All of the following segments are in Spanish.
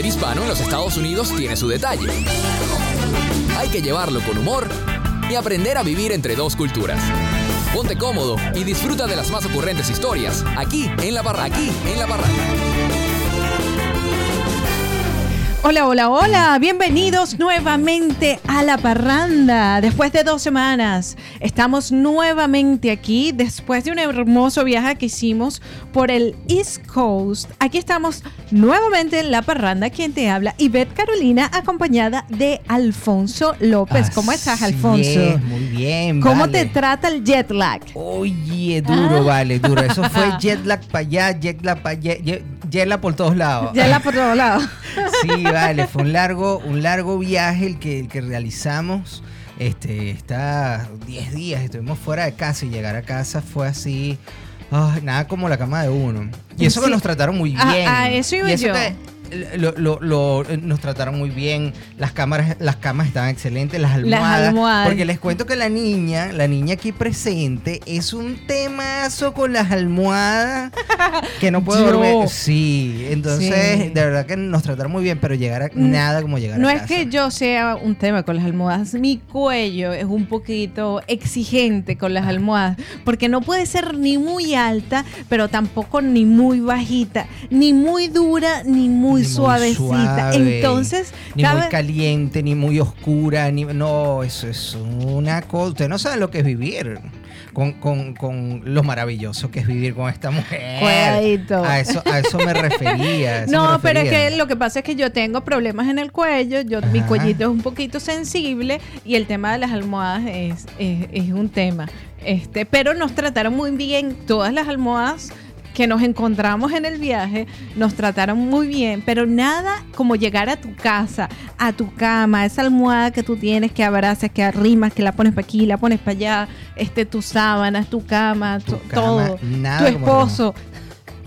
ser hispano en los Estados Unidos tiene su detalle. Hay que llevarlo con humor y aprender a vivir entre dos culturas. Ponte cómodo y disfruta de las más ocurrentes historias aquí en la barra, aquí en la barranca. Hola, hola, hola, bienvenidos nuevamente a La Parranda. Después de dos semanas, estamos nuevamente aquí, después de un hermoso viaje que hicimos por el East Coast. Aquí estamos nuevamente en La Parranda, quien te habla, y Beth Carolina, acompañada de Alfonso López. ¿Cómo estás, Alfonso? muy bien. ¿Cómo te trata el jet lag? Oye, duro, ah. vale, duro. Eso fue jet lag para allá, jet lag para allá, jet lag por todos lados. Jet lag por todos lados. Sí, vale, fue un largo, un largo viaje el que, el que realizamos. Este, está 10 días, estuvimos fuera de casa y llegar a casa fue así, nada como la cama de uno. Y eso que nos trataron muy ah, bien. Ah, eso iba yo lo, nos trataron muy bien, las cámaras, las camas estaban excelentes, las almohadas, Porque les cuento que la niña, la niña aquí presente, es un temazo con las almohadas que no puedo dormir. Sí, entonces de verdad que nos trataron muy bien, pero llegar a mm, nada como llegar no a casa. No es que yo sea un tema con las almohadas, mi cuello es un poquito exigente con las almohadas, porque no puede ser ni muy alta, pero tampoco ni muy bajita, ni muy dura, ni muy suavecita. Entonces, ni muy caliente, ni muy oscura, ni no, eso es una cosa. Usted no sabe lo que es vivir. Con, con, con, lo maravilloso que es vivir con esta mujer. A eso, a eso me refería. no, pero es que lo que pasa es que yo tengo problemas en el cuello, yo, mi cuellito es un poquito sensible y el tema de las almohadas es, es, es un tema. Este, pero nos trataron muy bien todas las almohadas que nos encontramos en el viaje, nos trataron muy bien, pero nada como llegar a tu casa, a tu cama, esa almohada que tú tienes, que abrazas, que arrimas, que la pones para aquí, la pones para allá, este, tus sábanas, tu cama, todo, tu esposo.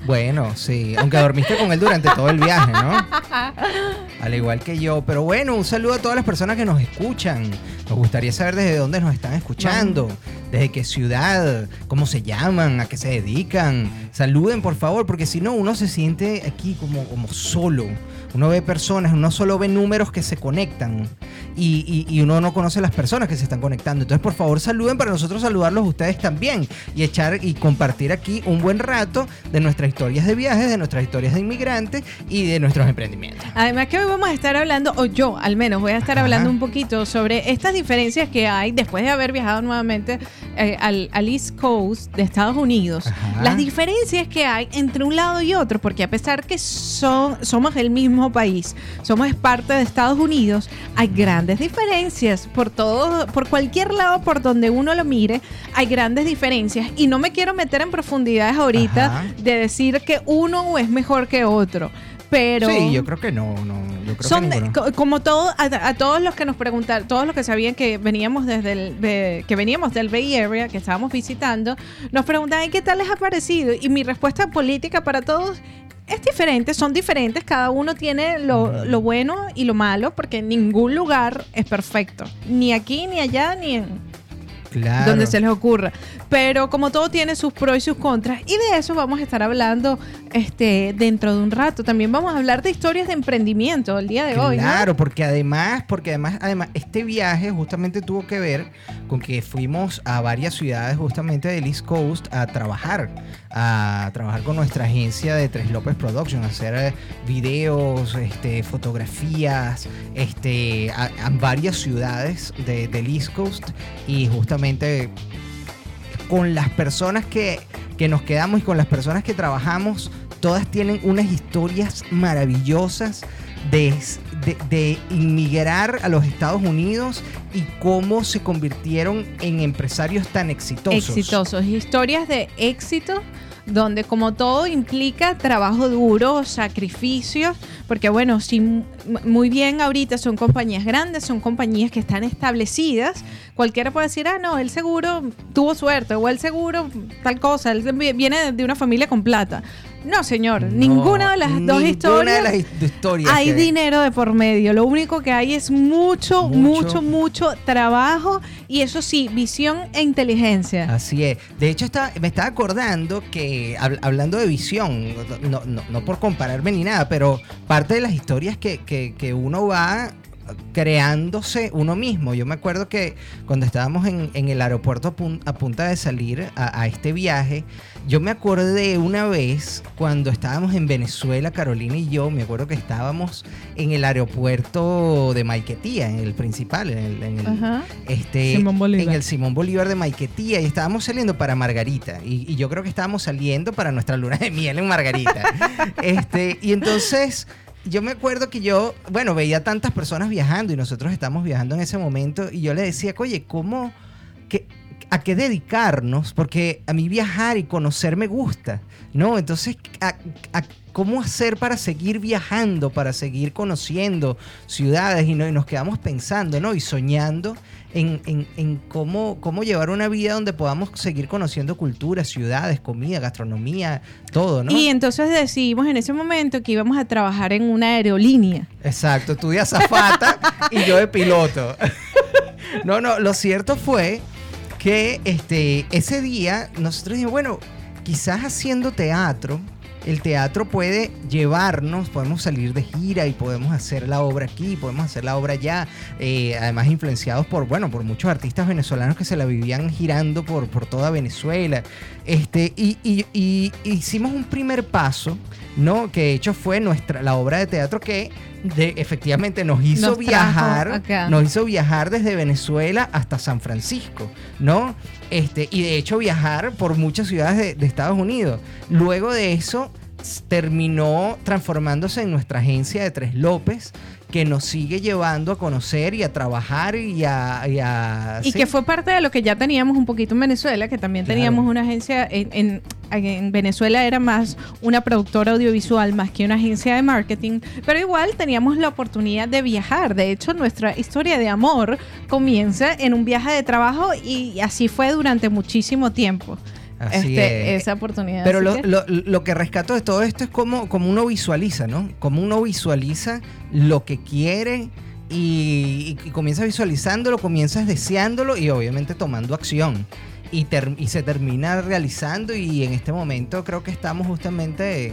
Bueno, sí, aunque dormiste con él durante todo el viaje, ¿no? Al igual que yo. Pero bueno, un saludo a todas las personas que nos escuchan. Nos gustaría saber desde dónde nos están escuchando desde qué ciudad, cómo se llaman, a qué se dedican. Saluden, por favor, porque si no, uno se siente aquí como, como solo. Uno ve personas, uno solo ve números que se conectan y, uno no conoce las personas que se están conectando. Entonces, por favor, saluden para nosotros saludarlos ustedes también y echar y compartir aquí un buen rato de nuestras historias de viajes, de nuestras historias de inmigrantes y de nuestros emprendimientos. Además que hoy vamos a estar hablando, o yo al menos voy a estar hablando un poquito sobre estas diferencias que hay después de haber viajado nuevamente eh, al, East Coast de Estados Unidos. Las diferencias que hay entre un lado y otro, porque a pesar que son, somos el mismo país, somos parte de Estados Unidos, hay grandes diferencias. Por todo, por cualquier lado por donde uno lo mire, hay grandes diferencias. Y no me quiero meter en profundidades ahorita de decir que uno es mejor que otro. Pero sí, yo creo que no, no yo creo son que como todo a, todos los que nos preguntaron, todos los que sabían que veníamos desde el que veníamos del Bay Area, que estábamos visitando, nos preguntaban qué tal les ha parecido y mi respuesta política para todos es diferente, son diferentes, cada uno tiene lo, lo, bueno y lo malo, porque ningún lugar es perfecto, ni aquí, ni allá, ni en donde se les ocurra. Pero como todo tiene sus pros y sus contras, y de eso vamos a estar hablando este, dentro de un rato. También vamos a hablar de historias de emprendimiento el día de hoy. Claro, porque además, porque además, además, este viaje justamente tuvo que ver con que fuimos a varias ciudades justamente del East Coast a trabajar, a trabajar con nuestra agencia de Tres López Production, a hacer eh, videos, este, fotografías, este, a, varias ciudades de, del East Coast y justamente con las personas que, nos quedamos y con las personas que trabajamos, todas tienen unas historias maravillosas de, de, inmigrar a los Estados Unidos y cómo se convirtieron en empresarios tan exitosos. Exitosos, historias de éxito donde como todo implica trabajo duro, sacrificios, porque bueno, si muy bien ahorita son compañías grandes, son compañías que están establecidas, cualquiera puede decir, ah, no, el seguro tuvo suerte, o el seguro tal cosa, él viene de una familia con plata. No, señor, ninguna de las dos historias. De las historias hay dinero de por medio. Lo único que hay es mucho, mucho, mucho, trabajo y eso sí, visión e inteligencia. Así es. De hecho, está, me estaba acordando que hablando de visión, no, no, no por compararme ni nada, pero parte de las historias que, que- que uno va creándose uno mismo. Yo me acuerdo que cuando estábamos en, en el aeropuerto a, pun- a punta de salir a, a este viaje, yo me acordé una vez cuando estábamos en Venezuela, Carolina y yo, me acuerdo que estábamos en el aeropuerto de Maiquetía, en el principal, en el, en el- Ajá. este, Simón Bolívar. en el Simón Bolívar de Maiquetía y estábamos saliendo para Margarita y, y yo creo que estábamos saliendo para nuestra luna de miel en Margarita. este, y entonces yo me acuerdo que yo, bueno, veía tantas personas viajando y nosotros estamos viajando en ese momento y yo le decía, oye, ¿cómo, qué- a qué dedicarnos? Porque a mí viajar y conocer me gusta, ¿no? Entonces, a- a- ¿cómo hacer para seguir viajando, para seguir conociendo ciudades? Y, no, y nos quedamos pensando, ¿no? Y soñando en, en- en cómo, cómo llevar una vida donde podamos seguir conociendo culturas, ciudades, comida, gastronomía, todo, ¿no? Y entonces decidimos en ese momento que íbamos a trabajar en una aerolínea. Exacto, tú de azafata y yo de piloto. No, no, lo cierto fue que este, ese día nosotros dijimos, bueno, quizás haciendo teatro, el teatro puede llevarnos, podemos salir de gira y podemos hacer la obra aquí, podemos hacer la obra allá, eh, además influenciados por, bueno, por muchos artistas venezolanos que se la vivían girando por, por toda Venezuela. Este, y, y- y hicimos un primer paso, ¿no? Que de hecho fue nuestra, la obra de teatro que de, efectivamente nos hizo Nos viajar, nos hizo viajar desde Venezuela hasta San Francisco, ¿no? Este, y de hecho viajar por muchas ciudades de, de Estados Unidos. Luego de eso terminó transformándose en nuestra agencia de Tres López, que nos sigue llevando a conocer y a trabajar y a... Y, a- Y sí. que fue parte de lo que ya teníamos un poquito en Venezuela, que también Claro. teníamos una agencia en, en- en Venezuela era más una productora audiovisual más que una agencia de marketing, pero igual teníamos la oportunidad de viajar. De hecho, nuestra historia de amor comienza en un viaje de trabajo y así fue durante muchísimo tiempo. Así este, es. Esa oportunidad. Pero lo, que- lo- lo que rescato de todo esto es como, como uno visualiza, ¿no? Como uno visualiza lo que quiere y, y- y comienza visualizándolo, comienzas deseándolo y obviamente tomando acción. Y, ter- y se termina realizando y en este momento creo que estamos justamente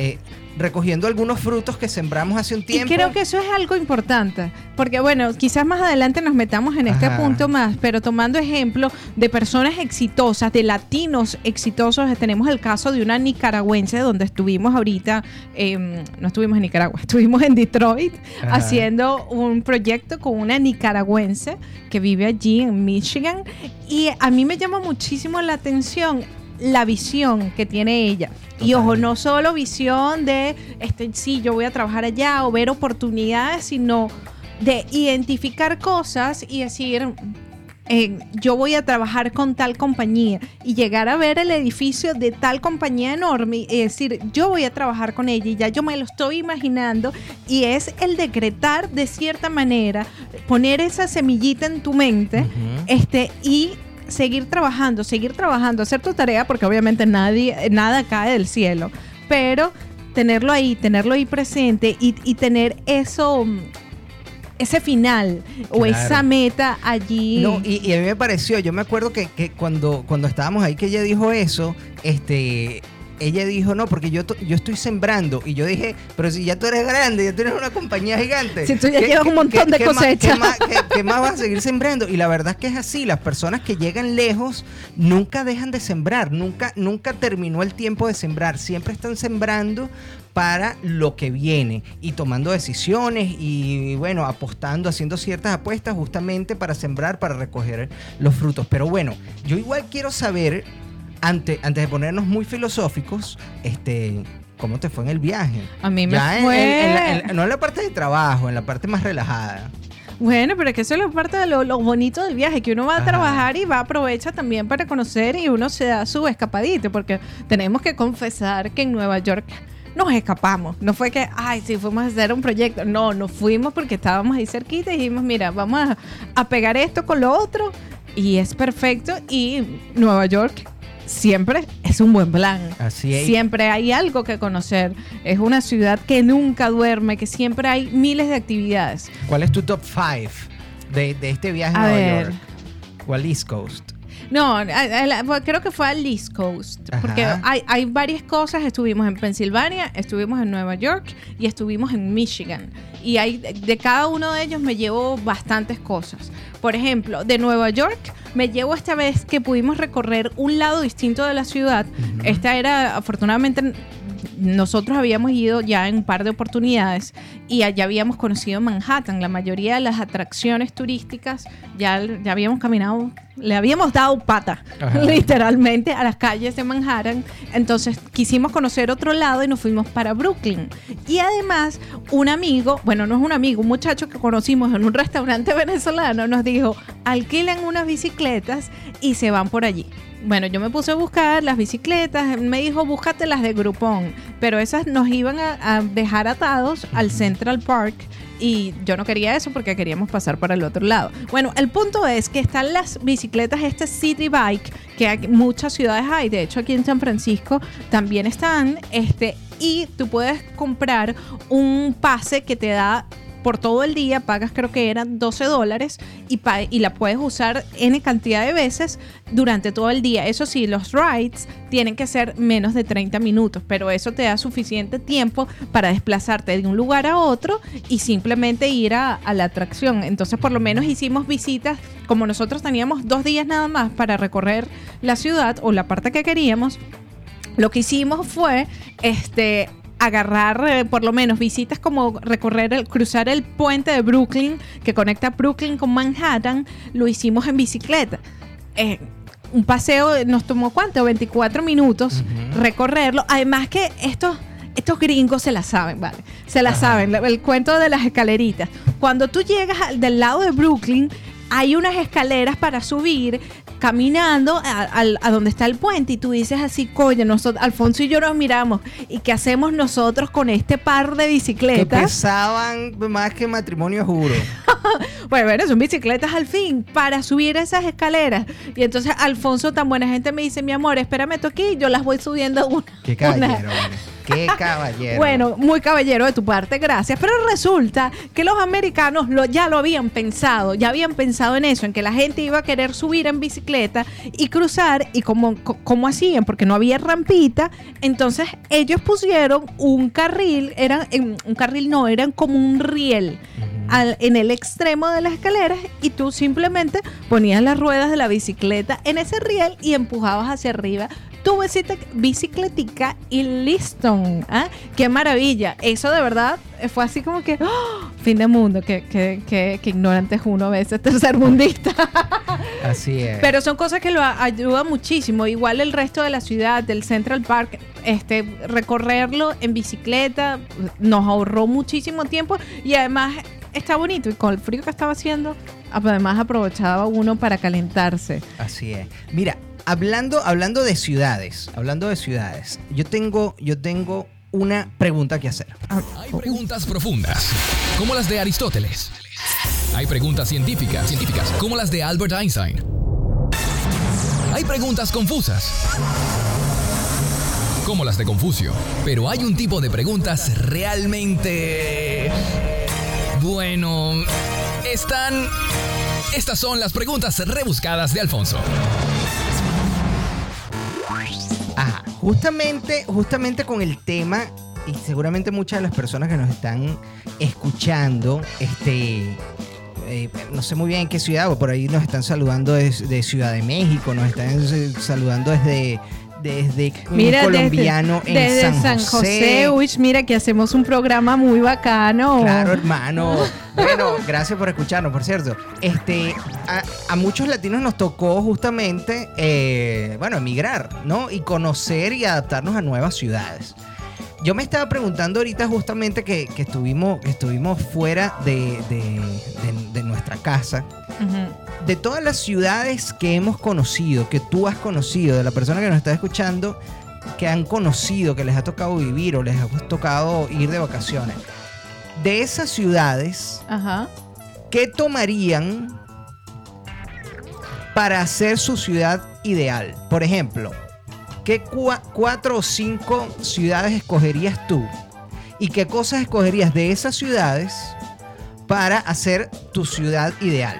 eh, recogiendo algunos frutos que sembramos hace un tiempo. Y creo que eso es algo importante, porque bueno, quizás más adelante nos metamos en este Ajá. punto más, pero tomando ejemplo de personas exitosas, de latinos exitosos, tenemos el caso de una nicaragüense donde estuvimos ahorita, em, no estuvimos en Nicaragua, estuvimos en Detroit Ajá. haciendo un proyecto con una nicaragüense que vive allí en Michigan y a mí me llama muchísimo la atención la visión que tiene ella. Y ojo, no solo visión de, este, sí, yo voy a trabajar allá o ver oportunidades, sino de identificar cosas y decir, eh, yo voy a trabajar con tal compañía. Y llegar a ver el edificio de tal compañía enorme y decir, yo voy a trabajar con ella y ya yo me lo estoy imaginando. Y es el decretar de cierta manera, poner esa semillita en tu mente este y seguir trabajando, seguir trabajando, hacer tu tarea porque obviamente nadie nada cae del cielo, pero tenerlo ahí, tenerlo ahí presente y, y tener eso mm, ese final o Claro. esa meta allí. No, y, y a mí me pareció, yo me acuerdo que, que cuando, cuando estábamos ahí que ella dijo eso, este, ella dijo, no, porque yo, yo estoy sembrando. Y yo dije, pero si ya tú eres grande, ya tienes una compañía gigante. Si tú ya ¿qué- llevas un montón qué- de qué más- cosecha?" ¿Qué más, qué- qué más vas a seguir sembrando? Y la verdad es que es así, las personas que llegan lejos nunca dejan de sembrar, nunca, nunca terminó el tiempo de sembrar, siempre están sembrando para lo que viene y tomando decisiones y bueno, apostando, haciendo ciertas apuestas justamente para sembrar, para recoger los frutos. Pero bueno, yo igual quiero saber, ante- antes de ponernos muy filosóficos, este, ¿cómo te fue en el viaje? a mí me Ya fue. en- en la- en- no en la parte de trabajo, en la parte más relajada. Bueno, pero es que eso es la parte de lo, lo bonito del viaje, que uno va a Ajá. trabajar y va a aprovechar también para conocer y uno se da su escapadito, porque tenemos que confesar que en Nueva York nos escapamos. No fue que, ay, sí, fuimos a hacer un proyecto. No, nos fuimos porque estábamos ahí cerquita y dijimos, mira, vamos a, a pegar esto con lo otro y es perfecto. Y Nueva York siempre es un buen plan. Así es. Siempre hay algo que conocer. Es una ciudad que nunca duerme, que siempre hay miles de actividades. ¿Cuál es tu top 5 de, de este viaje a, A Nueva ver. York? ¿Cuál East Coast? No, a- a la- creo que fue al East Coast. Ajá. Porque hay, hay varias cosas. Estuvimos en Pensilvania, estuvimos en Nueva York y estuvimos en Michigan. Y hay, de cada uno de ellos me llevo bastantes cosas. Por ejemplo, de Nueva York me llevo esta vez que pudimos recorrer un lado distinto de la ciudad. Esta era, afortunadamente, nosotros habíamos ido ya en un par de oportunidades y allá habíamos conocido Manhattan. La mayoría de las atracciones turísticas ya, ya habíamos caminado, le habíamos dado pata Ajá. literalmente a las calles de Manhattan. Entonces quisimos conocer otro lado y nos fuimos para Brooklyn. Y además, un amigo, bueno, no es un amigo, un muchacho que conocimos en un restaurante venezolano nos dijo, alquilen unas bicicletas y se van por allí. Bueno, yo me puse a buscar las bicicletas, me dijo, búscate las de Groupon, pero esas nos iban a, a dejar atados al Central Park y yo no quería eso porque queríamos pasar para el otro lado. Bueno, el punto es que están las bicicletas, este City Bike, que hay, muchas ciudades hay, de hecho aquí en San Francisco también están, este, y tú puedes comprar un pase que te da por todo el día, pagas creo que eran 12 dólares y, y la puedes usar N cantidad de veces durante todo el día. Eso sí, los rides tienen que ser menos de 30 minutos, pero eso te da suficiente tiempo para desplazarte de un lugar a otro y simplemente ir a, a la atracción. Entonces, por lo menos hicimos visitas, como nosotros teníamos dos días nada más para recorrer la ciudad o la parte que queríamos, lo que hicimos fue este agarrar eh, por lo menos visitas como recorrer el cruzar el puente de Brooklyn que conecta Brooklyn con Manhattan lo hicimos en bicicleta. Eh, un paseo eh, nos tomó cuánto 24 minutos recorrerlo. Además que estos estos gringos se la saben, ¿vale? Se la saben, el cuento de las escaleritas. Cuando tú llegas al- del lado de Brooklyn, hay unas escaleras para subir caminando a, al- a donde está el puente y tú dices así, coño, nosotros, Alfonso y yo nos miramos y qué hacemos nosotros con este par de Que bicicletas. pesaban más que matrimonio, juro. Bueno, bueno, son bicicletas al fin para subir esas escaleras. Y entonces Alfonso, tan buena gente, me dice, mi amor, espérame tú aquí, yo las voy subiendo una. Qué una". caballero, vale. Qué caballero. Bueno, muy caballero de tu parte, gracias. Pero resulta que los americanos lo, ya lo habían pensado, ya habían pensado en eso, en que la gente iba a querer subir en bicicleta y cruzar, y como, co- como hacían, porque no había rampita, entonces ellos pusieron un carril, eran en- un carril no, eran como un riel. al- en el extremo de las escaleras y tú simplemente ponías las ruedas de la bicicleta en ese riel y empujabas hacia arriba tu bicicletica y listo. ¿Ah? ¡Qué maravilla! Eso de verdad eh, fue así como que ¡oh! fin de mundo, que, que, que, que ignorante es uno a veces, tercermundista. Así es. Pero son cosas que lo a- ayudan muchísimo. Igual el resto de la ciudad, del Central Park, este, recorrerlo en bicicleta nos ahorró muchísimo tiempo y además está bonito. Y con el frío que estaba haciendo, además aprovechaba uno para calentarse. Así es. Mira, hablando, hablando de ciudades, hablando de ciudades, yo tengo, yo tengo una pregunta que hacer. Hay preguntas profundas, como las de Aristóteles. Hay preguntas científicas, científicas, como las de Albert Einstein. Hay preguntas confusas, como las de Confucio. Pero hay un tipo de preguntas realmente... Bueno, están... Estas son las preguntas rebuscadas de Alfonso. Ajá, justamente, justamente con el tema, y seguramente muchas de las personas que nos están escuchando, este, eh, no sé muy bien en qué ciudad, por ahí nos están saludando des- de, Ciudad de México, nos están eh, saludando desde, desde un Mira, colombiano desde, en desde San, José. Uy, mira que hacemos un programa muy bacano. Claro, hermano. Bueno, gracias por escucharnos, por cierto. Este, a, a muchos latinos nos tocó justamente, eh, bueno, emigrar, ¿no? Y conocer y adaptarnos a nuevas ciudades. Yo me estaba preguntando ahorita justamente que, que estuvimos, que estuvimos fuera de, de- de- de nuestra casa. De todas las ciudades que hemos conocido, que tú has conocido, de la persona que nos está escuchando, que han conocido, que les ha tocado vivir o les ha tocado ir de vacaciones. De esas ciudades. ¿qué tomarían para hacer su ciudad ideal? Por ejemplo, ¿qué cua- cuatro o cinco ciudades escogerías tú? ¿Y qué cosas escogerías de esas ciudades para hacer tu ciudad ideal?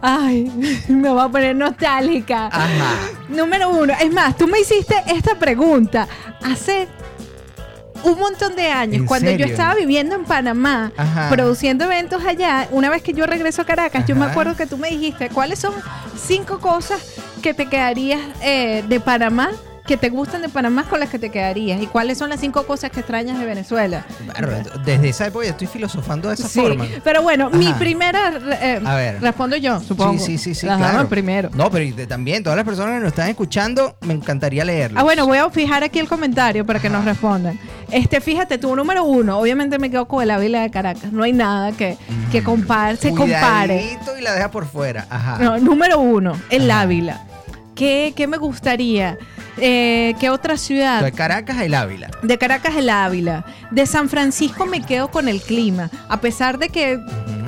Ay, me voy a poner nostálgica. Ajá. Número uno. Es más, tú me hiciste esta pregunta hace un montón de años, ¿En cuando yo estaba viviendo en Panamá, Ajá. produciendo eventos allá, una vez que yo regreso a Caracas, yo me acuerdo que tú me dijiste, ¿cuáles son cinco cosas que te quedarías eh, de Panamá, que te gustan de Panamá con las que te quedarías? ¿Y cuáles son las cinco cosas que extrañas de Venezuela? Desde esa época ya estoy filosofando de esa Sí, forma. pero bueno, mi primera... eh, A ver. Respondo yo, supongo. Sí, sí, sí, sí, Las claro. primero. No, pero también todas las personas que nos están escuchando, me encantaría leerlo. Ah, bueno, voy a fijar aquí el comentario para que nos respondan. Este, fíjate, tu número uno, obviamente me quedo con el Ávila de Caracas. No hay nada que, que compare, se compare. Y la deja por fuera. Ajá. No, número uno, el Ajá. Ávila. ¿Qué, qué me gustaría? Eh, ¿Qué otra ciudad? De Caracas El Ávila. De Caracas el Ávila. De San Francisco me quedo con el clima. A pesar de que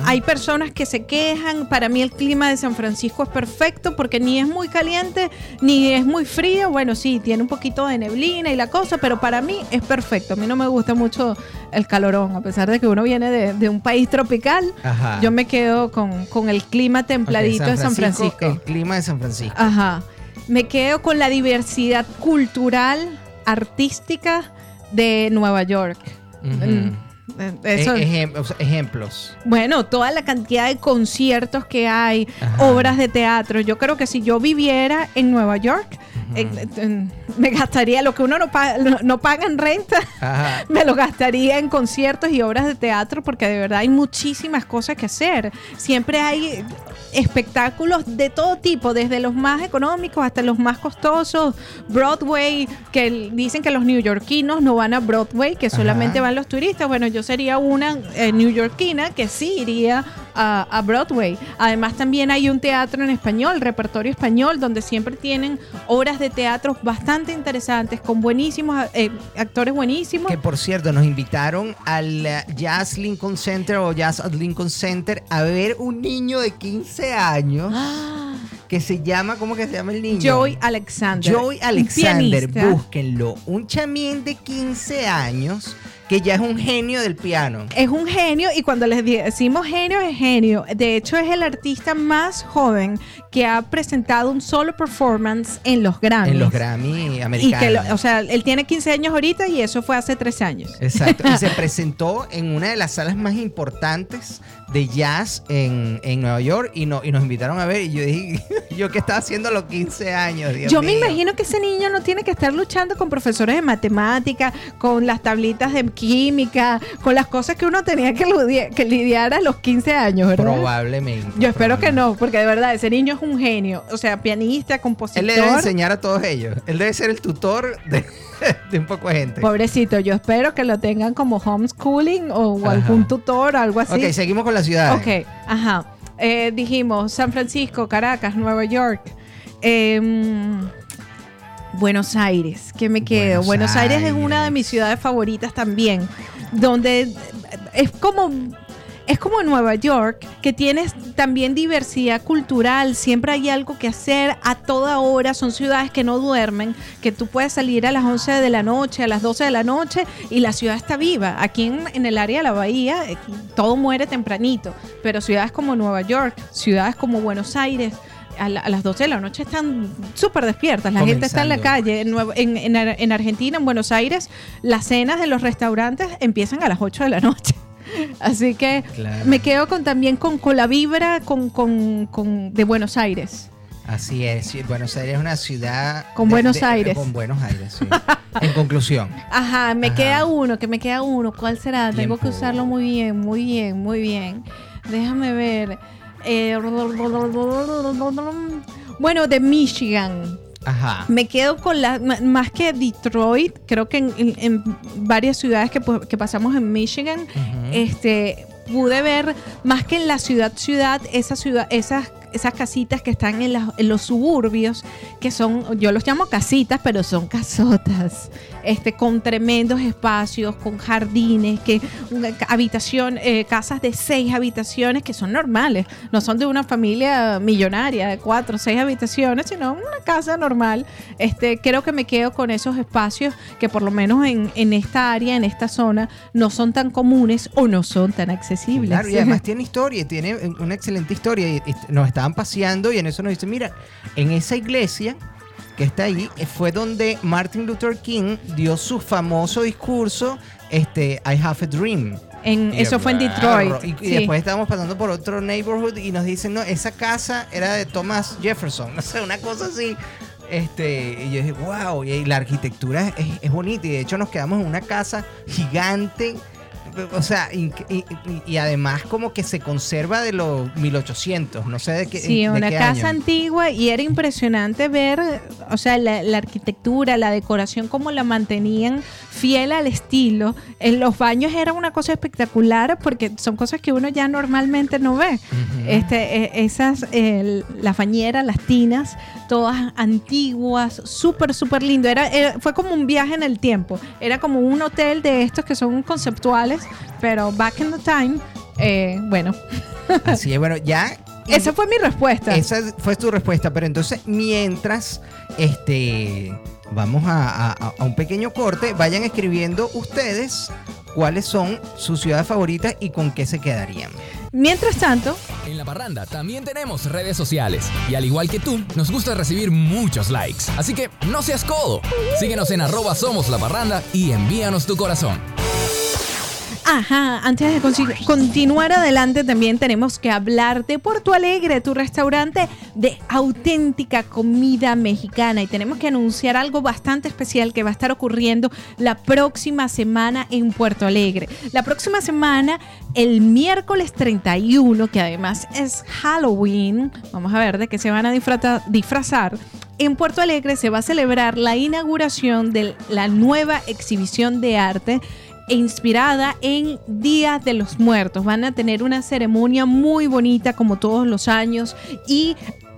hay personas que se quejan, para mí el clima de San Francisco es perfecto porque ni es muy caliente ni es muy frío. Bueno, sí, tiene un poquito de neblina y la cosa, pero para mí es perfecto. A mí no me gusta mucho el calorón, a pesar de que uno viene de, de un país tropical. Ajá. Yo me quedo con, con el clima templadito de San Francisco. El clima de San Francisco. Ajá. Me quedo con la diversidad cultural, artística de Nueva York. Eso, E- ejem- ejemplos. bueno, toda la cantidad de conciertos que hay, Ajá. obras de teatro. Yo creo que si yo viviera en Nueva York, en- en- me gastaría lo que uno no paga, no, no paga en renta. Ajá. Me lo gastaría en conciertos y obras de teatro porque de verdad hay muchísimas cosas que hacer. Siempre hay espectáculos de todo tipo, desde los más económicos hasta los más costosos. Broadway, que dicen que los neoyorquinos no van a Broadway, que solamente Ajá. van los turistas. Bueno, yo sería una eh, neoyorquina que sí iría a, a Broadway. Además también hay un teatro en español, repertorio español, donde siempre tienen obras de teatro bastante interesantes, con buenísimos eh, actores buenísimos. Que por cierto, nos invitaron al eh, Jazz Lincoln Center o Jazz at Lincoln Center a ver un niño de 15 años que se llama, ¿cómo que se llama el niño? Joy Alexander. Joy Alexander, pianista. búsquenlo. Un chamín de 15 años que ya es un genio del piano. Es un genio y cuando les decimos genio es genio. De hecho es el artista más joven que ha presentado un solo performance en los Grammys. En los Grammy Y americanos. que, lo- o sea, él tiene 15 años ahorita y eso fue hace 3 años. Exacto. Y se presentó en una de las salas más importantes de jazz en, en Nueva York y, no, y nos invitaron a ver. Y yo dije, ¿yo qué estaba haciendo a los 15 años? Dios Yo me imagino que ese niño no tiene que estar luchando con profesores de matemática, con las tablitas de química, con las cosas que uno tenía que, lidiar, que lidiar a los 15 años, ¿verdad? Probablemente. Yo espero que no, porque de verdad ese niño es un genio. O sea, pianista, compositor. Él le debe enseñar a todos ellos. Él debe ser el tutor de, de un poco de gente. Pobrecito, yo espero que lo tengan como homeschooling o Ajá. algún tutor, algo así. Ok, seguimos con la ciudad. Ok, ajá. Eh, dijimos San Francisco, Caracas, Nueva York. em, Buenos Aires, que me quedo. Buenos Buenos, Aires. es una de Aires. mis ciudades favoritas también, donde es como es como Nueva York, que tienes también diversidad cultural, siempre hay algo que hacer a toda hora, son ciudades que no duermen, que tú puedes salir a las 11 de la noche, a las 12 de la noche y la ciudad está viva. Aquí en, en el área de la bahía eh, todo muere tempranito, pero ciudades como Nueva York, ciudades como Buenos Aires, a, la- a las 12 de la noche están súper despiertas, la gente está en la calle. En, en- en Argentina, en Buenos Aires, las cenas de los restaurantes empiezan a las 8 de la noche. Así que Claro. me quedo con también con, con la vibra con, con- con- de Buenos Aires. Así es. Buenos Aires es una ciudad. Con Buenos Aires. Con Buenos Aires, sí. en conclusión. Ajá, me Ajá. queda uno, que me queda uno. ¿Cuál será? Tengo que usarlo muy bien, muy bien, muy bien. Déjame ver. Eh, bueno, de Michigan. Ajá. Me quedo con la, más que Detroit, creo que en, en- en varias ciudades que, pu- que pasamos en Michigan, este, pude ver más que en la ciudad ciudad, esa ciudad, esas esas casitas que están en, en los suburbios, que son, yo los llamo casitas, pero son casotas, este, con tremendos espacios, con jardines, que habitación, eh, casas de seis habitaciones que son normales, no son de una familia millonaria de cuatro o seis habitaciones, sino una casa normal. Este, creo que me quedo con esos espacios que por lo menos en, en esta área, en esta zona, no son tan comunes o no son tan accesibles. Claro, y además tiene historia, tiene una excelente historia. Y, y nos estaba estaban paseando y en eso nos dice, mira, en esa iglesia que está ahí eh, fue donde Martin Luther King dio su famoso discurso, este, I Have a Dream. En, Y eso fue en Detroit. Y, y sí. después estábamos pasando por otro neighborhood y nos dicen, no, esa casa era de Thomas Jefferson. No sé, una cosa así. Este, y yo dije, wow, y la arquitectura es, es bonita. Y de hecho nos quedamos en una casa gigante. O sea, y, y- además como que se conserva de los 1800, no sé de qué Sí, de una qué casa año. antigua y era impresionante ver, o sea, la, la arquitectura, la decoración, cómo la mantenían fiel al estilo. En los baños era una cosa espectacular porque son cosas que uno ya normalmente no ve. Este, eh, esas, eh, las bañeras, las tinas, todas antiguas, súper, súper lindo. Era, era- fue como un viaje en el tiempo. Era como un hotel de estos que son conceptuales, pero back in the time, eh, bueno, Así es, bueno, ya esa fue mi respuesta. Esa fue tu respuesta, pero entonces mientras este vamos a, a- a un pequeño corte, vayan escribiendo ustedes cuáles son sus ciudades favoritas y con qué se quedarían. Mientras tanto, En La Parranda también tenemos redes sociales y al igual que tú, nos gusta recibir muchos likes. Así que no seas codo. Síguenos en arroba somos La Parranda y envíanos tu corazón. Ajá, antes de continuar adelante también tenemos que hablar de Puerto Alegre, tu restaurante de auténtica comida mexicana y tenemos que anunciar algo bastante especial que va a estar ocurriendo la próxima semana en Puerto Alegre. La próxima semana, el miércoles 31, que además es Halloween, vamos a ver de qué se van a disfrazar. En Puerto Alegre se va a celebrar la inauguración de la nueva exhibición de arte e inspirada en Día de los Muertos. Van a tener una ceremonia muy bonita como todos los años y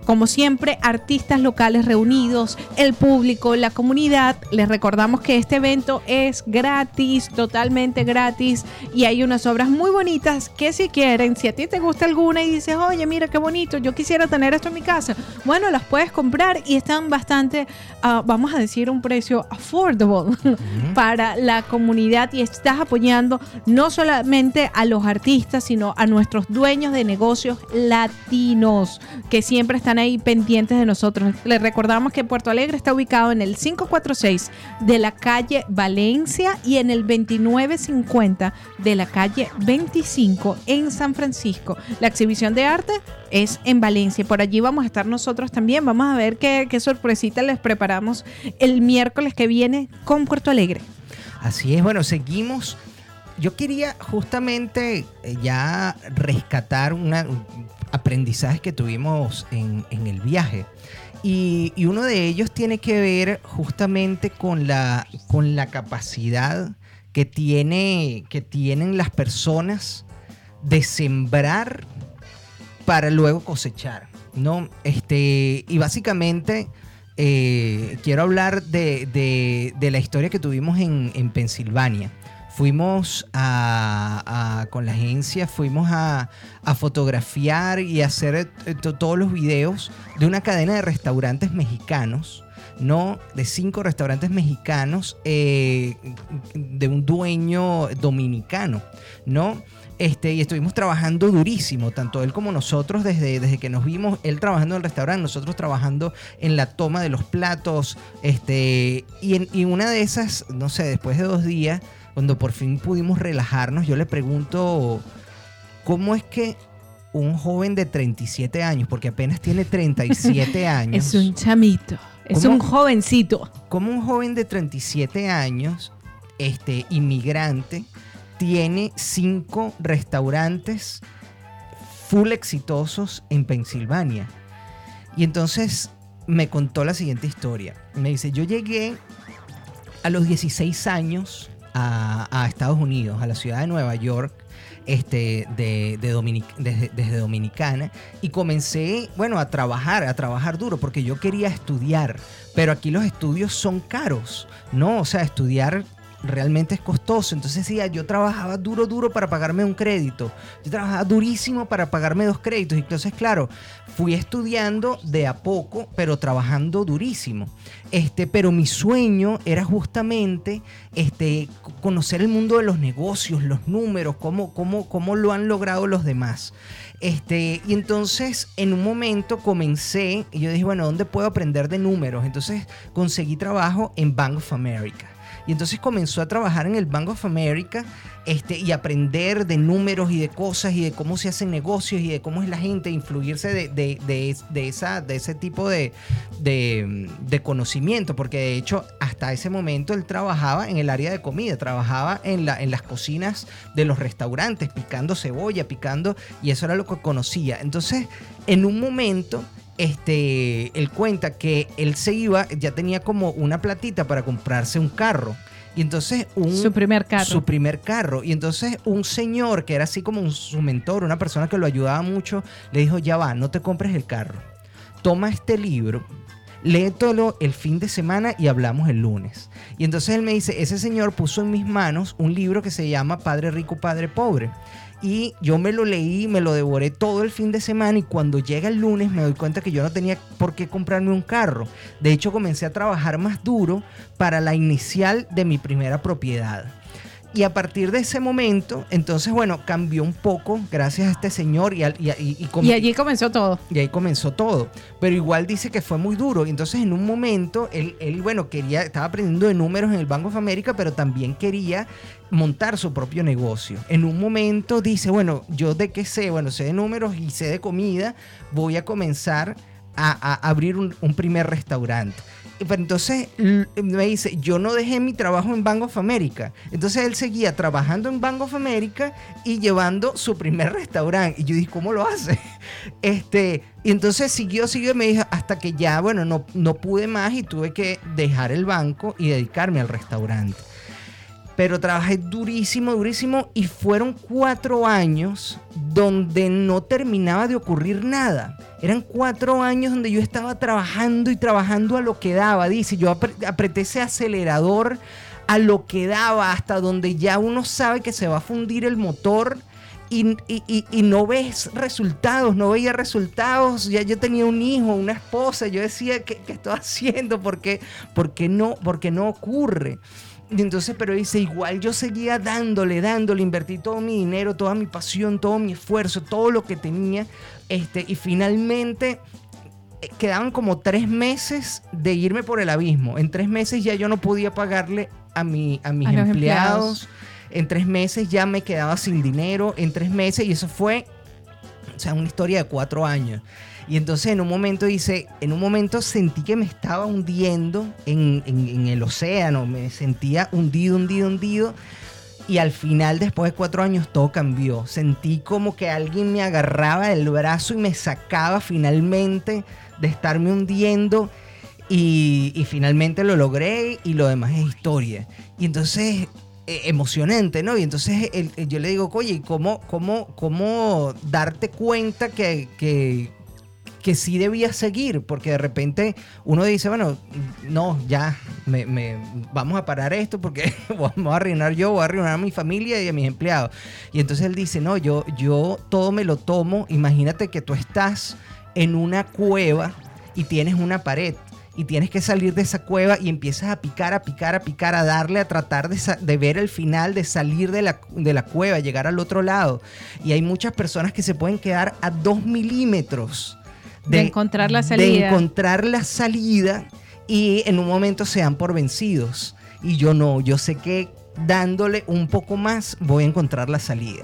como siempre, artistas locales reunidos, el público, la comunidad. Les recordamos que este evento es gratis, totalmente gratis, y hay unas obras muy bonitas que si quieren, si a ti te gusta alguna y dices, oye, mira qué bonito, yo quisiera tener esto en mi casa, bueno, las puedes comprar y están bastante, ah, vamos a decir, un precio affordable para la comunidad y estás apoyando no solamente a los artistas, sino a nuestros dueños de negocios latinos que siempre están ahí pendientes de nosotros. Les recordamos que Puerto Alegre está ubicado en el 546 de la calle Valencia y en el 2950 de la calle 25 en San Francisco. La exhibición de arte es en Valencia. Por allí vamos a estar nosotros también. Vamos a ver qué, qué sorpresita les preparamos el miércoles que viene con Puerto Alegre. Así es, bueno, seguimos. Yo quería justamente eh, ya rescatar una, un aprendizaje que tuvimos en, el viaje. Y, uno de ellos tiene que ver justamente con la, con la capacidad que, tiene, que tienen las personas de sembrar para luego cosechar, ¿no? Este, y básicamente eh, quiero hablar de, de- de la historia que tuvimos en, en Pensilvania. Fuimos a, con la agencia, fuimos a, a fotografiar y hacer eh, to- todos los videos de una cadena de restaurantes mexicanos, ¿no? De cinco restaurantes mexicanos eh, de un dueño dominicano, ¿no? Este, y estuvimos trabajando durísimo, tanto él como nosotros, desde, desde que nos vimos, él trabajando en el restaurante, nosotros trabajando en la toma de los platos. Este, y, en, y una de esas, no sé, después de dos días, cuando por fin pudimos relajarnos, yo le pregunto, ¿cómo es que un joven de 37 años, porque apenas tiene 37 años, Es un chamito, es un jovencito. cómo un joven de 37 años, este, inmigrante, tiene cinco restaurantes full exitosos en Pensilvania. Y entonces me contó la siguiente historia. Me dice, yo llegué a los 16 años a, Estados Unidos, a la ciudad de Nueva York, este, de, de Dominic- desde, desde Dominicana, y comencé, bueno, a trabajar, a trabajar duro, porque yo quería estudiar, pero aquí los estudios son caros, ¿no? O sea, estudiar realmente es costoso. Entonces decía, yo trabajaba duro, duro para pagarme un crédito. Yo trabajaba durísimo para pagarme dos créditos. Entonces, claro, fui estudiando de a poco, pero trabajando durísimo. Este, pero mi sueño era justamente este, conocer el mundo de los negocios, los números, cómo, cómo, cómo lo han logrado los demás. Este, y entonces en un momento comencé, y yo dije, bueno, ¿dónde puedo aprender de números? Entonces conseguí trabajo en Bank of America. Y entonces comenzó a trabajar en el Bank of America este, y aprender de números y de cosas y de cómo se hacen negocios y de cómo es la gente, influirse de, de, de, esa, de ese tipo de, de, conocimiento, porque de hecho hasta ese momento él trabajaba en el área de comida, trabajaba en, la, en las cocinas de los restaurantes, picando cebolla, picando, y eso era lo que conocía. Entonces, en un momento este, él cuenta que él se iba, ya tenía como una platita para comprarse un carro. Y entonces un... Su primer carro. Su primer carro. Y entonces un señor que era así como su mentor, una persona que lo ayudaba mucho, le dijo, ya va, no te compres el carro. Toma este libro, léetelo el fin de semana y hablamos el lunes. Y entonces él me dice, ese señor puso en mis manos un libro que se llama Padre Rico, Padre Pobre. Y yo me lo leí, me lo devoré todo el fin de semana y cuando llega el lunes me doy cuenta que yo no tenía por qué comprarme un carro. De hecho comencé a trabajar más duro para la inicial de mi primera propiedad. Y a partir de ese momento, entonces, bueno, cambió un poco gracias a este señor y, y, y, y, allí comenzó todo. Y ahí comenzó todo. Pero igual dice que fue muy duro. Entonces en un momento, él, él, bueno, quería, estaba aprendiendo de números en el Banco de América, pero también quería montar su propio negocio. En un momento dice, bueno, yo de qué sé, bueno, sé de números y sé de comida, voy a comenzar a, abrir un, primer restaurante. Pero entonces me dice, yo no dejé mi trabajo en Bank of America. Entonces él seguía trabajando en Bank of America y llevando su primer restaurante. Y yo dije, ¿cómo lo hace? Este, y entonces siguió, siguió, me dijo, hasta que ya, bueno, no, no pude más y tuve que dejar el banco y dedicarme al restaurante pero trabajé durísimo, durísimo y fueron cuatro años donde no terminaba de ocurrir nada. Eran cuatro años donde yo estaba trabajando y trabajando a lo que daba. Dice, yo apreté ese acelerador a lo que daba hasta donde ya uno sabe que se va a fundir el motor. Y, no ves resultados, no veía resultados. Ya yo tenía un hijo, una esposa. Yo decía, ¿qué, qué estoy haciendo? ¿Por qué, no, porque no ocurre? Y entonces, pero dice, igual yo seguía dándole, dándole, invertí todo mi dinero, toda mi pasión, todo mi esfuerzo, todo lo que tenía. Este, y finalmente eh, quedaban como tres meses de irme por el abismo. En tres meses ya yo no podía pagarle a, mi, a mis empleados. En tres meses ya me quedaba sin dinero. En tres meses, y eso fue, o sea, una historia de cuatro años. Y entonces en un momento dice, en un momento sentí que me estaba hundiendo en, el océano, me sentía hundido, hundido, hundido. Y al final, después de cuatro años, todo cambió. Sentí como que alguien me agarraba del brazo y me sacaba finalmente de estarme hundiendo. Y, finalmente lo logré y lo demás es historia. Y entonces e, emocionante, ¿no? Y entonces yo le digo, oye, ¿cómo, cómo, cómo darte cuenta que, que, que sí debía seguir, porque de repente uno dice, bueno, no, ya, me, vamos a parar esto porque vamos a arruinar yo, voy a arruinar a mi familia y a mis empleados. Y entonces él dice, no, yo, yo todo me lo tomo, imagínate que tú estás en una cueva y tienes una pared y tienes que salir de esa cueva y empiezas a picar, a picar, a picar, a darle, a tratar de, de, ver el final, de salir de la, de la cueva, llegar al otro lado. Y hay muchas personas que se pueden quedar a dos milímetros de, encontrar la salida. De encontrar la salida y en un momento se dan por vencidos. Y yo no, yo sé que dándole un poco más voy a encontrar la salida.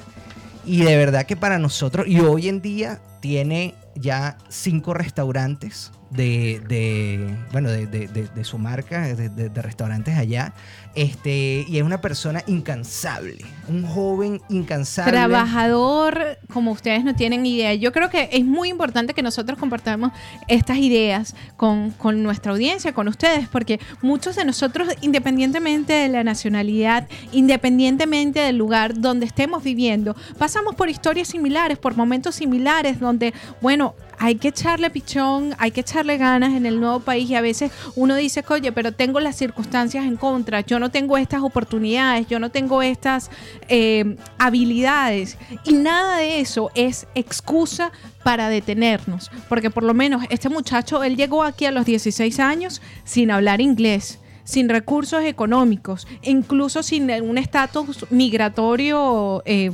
Y de verdad que para nosotros, y hoy en día tiene ya cinco restaurantes de, bueno, de, su marca, de, restaurantes allá. Este, y es una persona incansable, un joven incansable. Trabajador, como ustedes no tienen idea. Yo creo que es muy importante que nosotros compartamos estas ideas con, con nuestra audiencia, con ustedes, porque muchos de nosotros, independientemente de la nacionalidad, independientemente del lugar donde estemos viviendo, pasamos por historias similares, por momentos similares, donde, bueno, hay que echarle pichón, hay que echarle ganas en el nuevo país y a veces uno dice, oye, pero tengo las circunstancias en contra, yo no tengo estas oportunidades, yo no tengo estas eh, habilidades y nada de eso es excusa para detenernos, porque por lo menos este muchacho, él llegó aquí a los 16 años sin hablar inglés sin recursos económicos, incluso sin un estatus migratorio eh,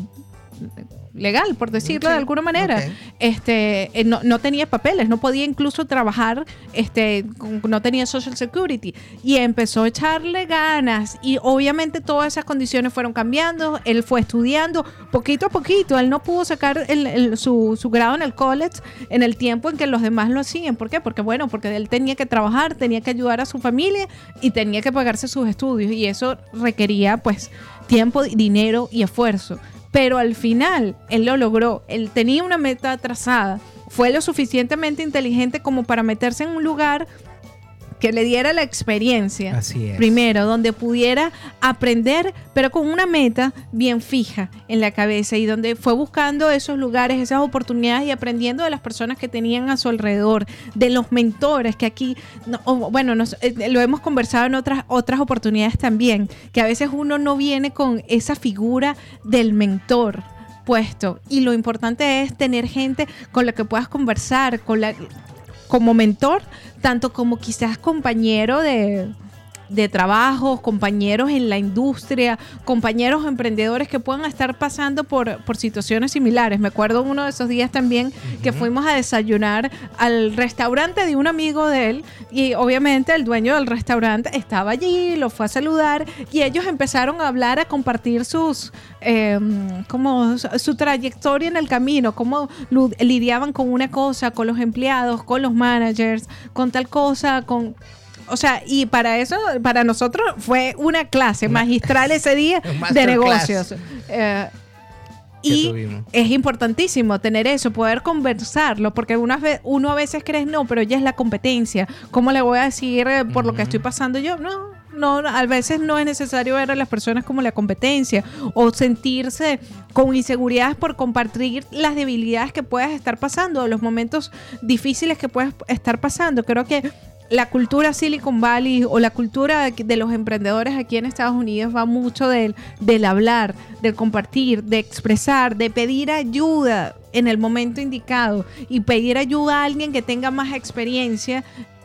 legal, por decirlo de alguna manera. Este, eh, no, tenía papeles, no podía incluso trabajar, este, no tenía Social Security. Y empezó a echarle ganas. Y obviamente todas esas condiciones fueron cambiando. Él fue estudiando poquito a poquito. Él no pudo sacar su, su grado en el college en el tiempo en que los demás lo hacían. ¿Por qué? Porque bueno, porque él tenía que trabajar, tenía que ayudar a su familia y tenía que pagarse sus estudios. Y eso requería pues tiempo, dinero y esfuerzo pero al final él lo logró, él tenía una meta trazada, fue lo suficientemente inteligente como para meterse en un lugar que le diera la experiencia. Así es. Primero, donde pudiera aprender, pero con una meta bien fija en la cabeza y donde fue buscando esos lugares, esas oportunidades y aprendiendo de las personas que tenían a su alrededor, de los mentores que aquí, bueno, eh, lo hemos conversado en otras, otras oportunidades también, que a veces uno no viene con esa figura del mentor puesto y lo importante es tener gente con la que puedas conversar, con la como mentor, tanto como quizás compañero de, de trabajo, compañeros en la industria, compañeros emprendedores que puedan estar pasando por, por situaciones similares. Me acuerdo uno de esos días también que fuimos a desayunar al restaurante de un amigo de él y obviamente el dueño del restaurante estaba allí, lo fue a saludar y ellos empezaron a hablar, a compartir sus, em, como su trayectoria en el camino, cómo lidiaban con una cosa, con los empleados, con los managers, con tal cosa, con o sea, y para eso, para nosotros fue una clase magistral ese día de negocios. Eh, y es importantísimo tener eso, poder conversarlo, porque una uno a veces cree, no, pero ya es la competencia. ¿Cómo le voy a decir eh, por lo que estoy pasando yo? No, no, a veces no es necesario ver a las personas como la competencia o sentirse con inseguridades por compartir las debilidades que puedas estar pasando o los momentos difíciles que puedes estar pasando. Creo que la cultura Silicon Valley o la cultura de los emprendedores aquí en Estados Unidos va mucho del, del hablar, del compartir, de expresar, de pedir ayuda en el momento indicado y pedir ayuda a alguien que tenga más experiencia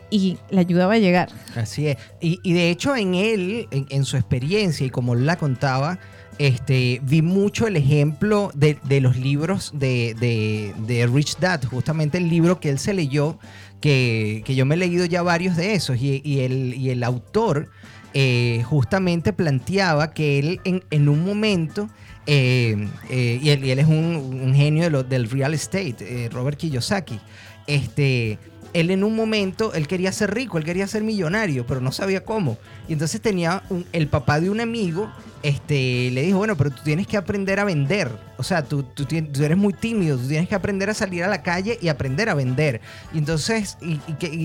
y la ayuda va a llegar. Así es. Y, de hecho en él, en, su experiencia y como la contaba, este, vi mucho el ejemplo de, los libros de, de, de Rich Dad, justamente el libro que él se leyó que, yo me he leído ya varios de esos y, el, el, autor eh, justamente planteaba que él en, un momento, eh, eh, y, él, es un, genio de del real estate, Robert Kiyosaki, este, él en un momento, él quería ser rico, él quería ser millonario, pero no sabía cómo. Y entonces tenía el papá de un amigo este, le dijo, bueno, pero tú tienes que aprender a vender. O sea, tú, tú, eres muy tímido, tú tienes que aprender a salir a la calle y aprender a vender. Y entonces, ¿y,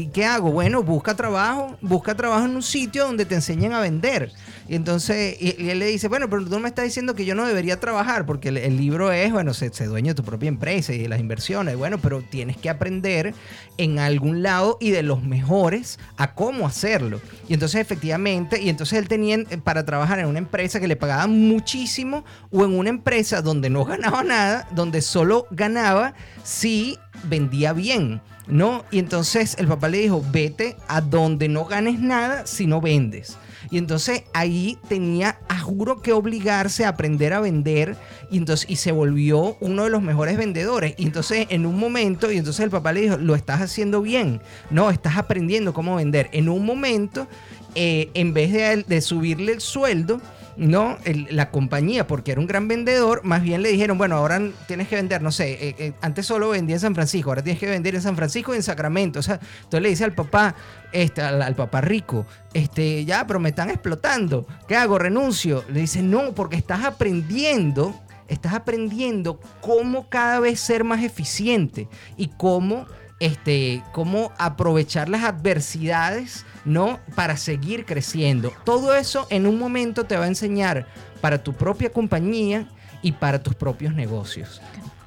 qué, hago? Bueno, busca trabajo, busca trabajo en un sitio donde te enseñen a vender. Y entonces, y, él le dice, bueno, pero tú me estás diciendo que yo no debería trabajar, porque el, libro es, bueno, se, dueño de tu propia empresa y de las inversiones. Bueno, pero tienes que aprender en algún lado y de los mejores a cómo hacerlo. Y entonces, efectivamente, y entonces él tenía para trabajar en una empresa que le pagaban muchísimo o en una empresa donde no ganaba nada, donde solo ganaba si vendía bien. ¿No? Y entonces el papá le dijo, vete a donde no ganes nada si no vendes. Y entonces ahí tenía, a juro que obligarse a aprender a vender y entonces y se volvió uno de los mejores vendedores. Y entonces en un momento, y entonces el papá le dijo, lo estás haciendo bien, no, estás aprendiendo cómo vender. En un momento, eh, en vez de, de subirle el sueldo, no la compañía, porque era un gran vendedor, más bien le dijeron, bueno, ahora tienes que vender, no sé, eh, eh, antes solo vendía en San Francisco, ahora tienes que vender en San Francisco y en Sacramento. O sea, entonces le dice al papá, este, al, papá rico, este, ya, pero me están explotando, ¿qué hago? Renuncio. Le dice, no, porque estás aprendiendo, estás aprendiendo cómo cada vez ser más eficiente y cómo, este, cómo aprovechar las adversidades ¿no? Para seguir creciendo. Todo eso en un momento te va a enseñar para tu propia compañía y para tus propios negocios.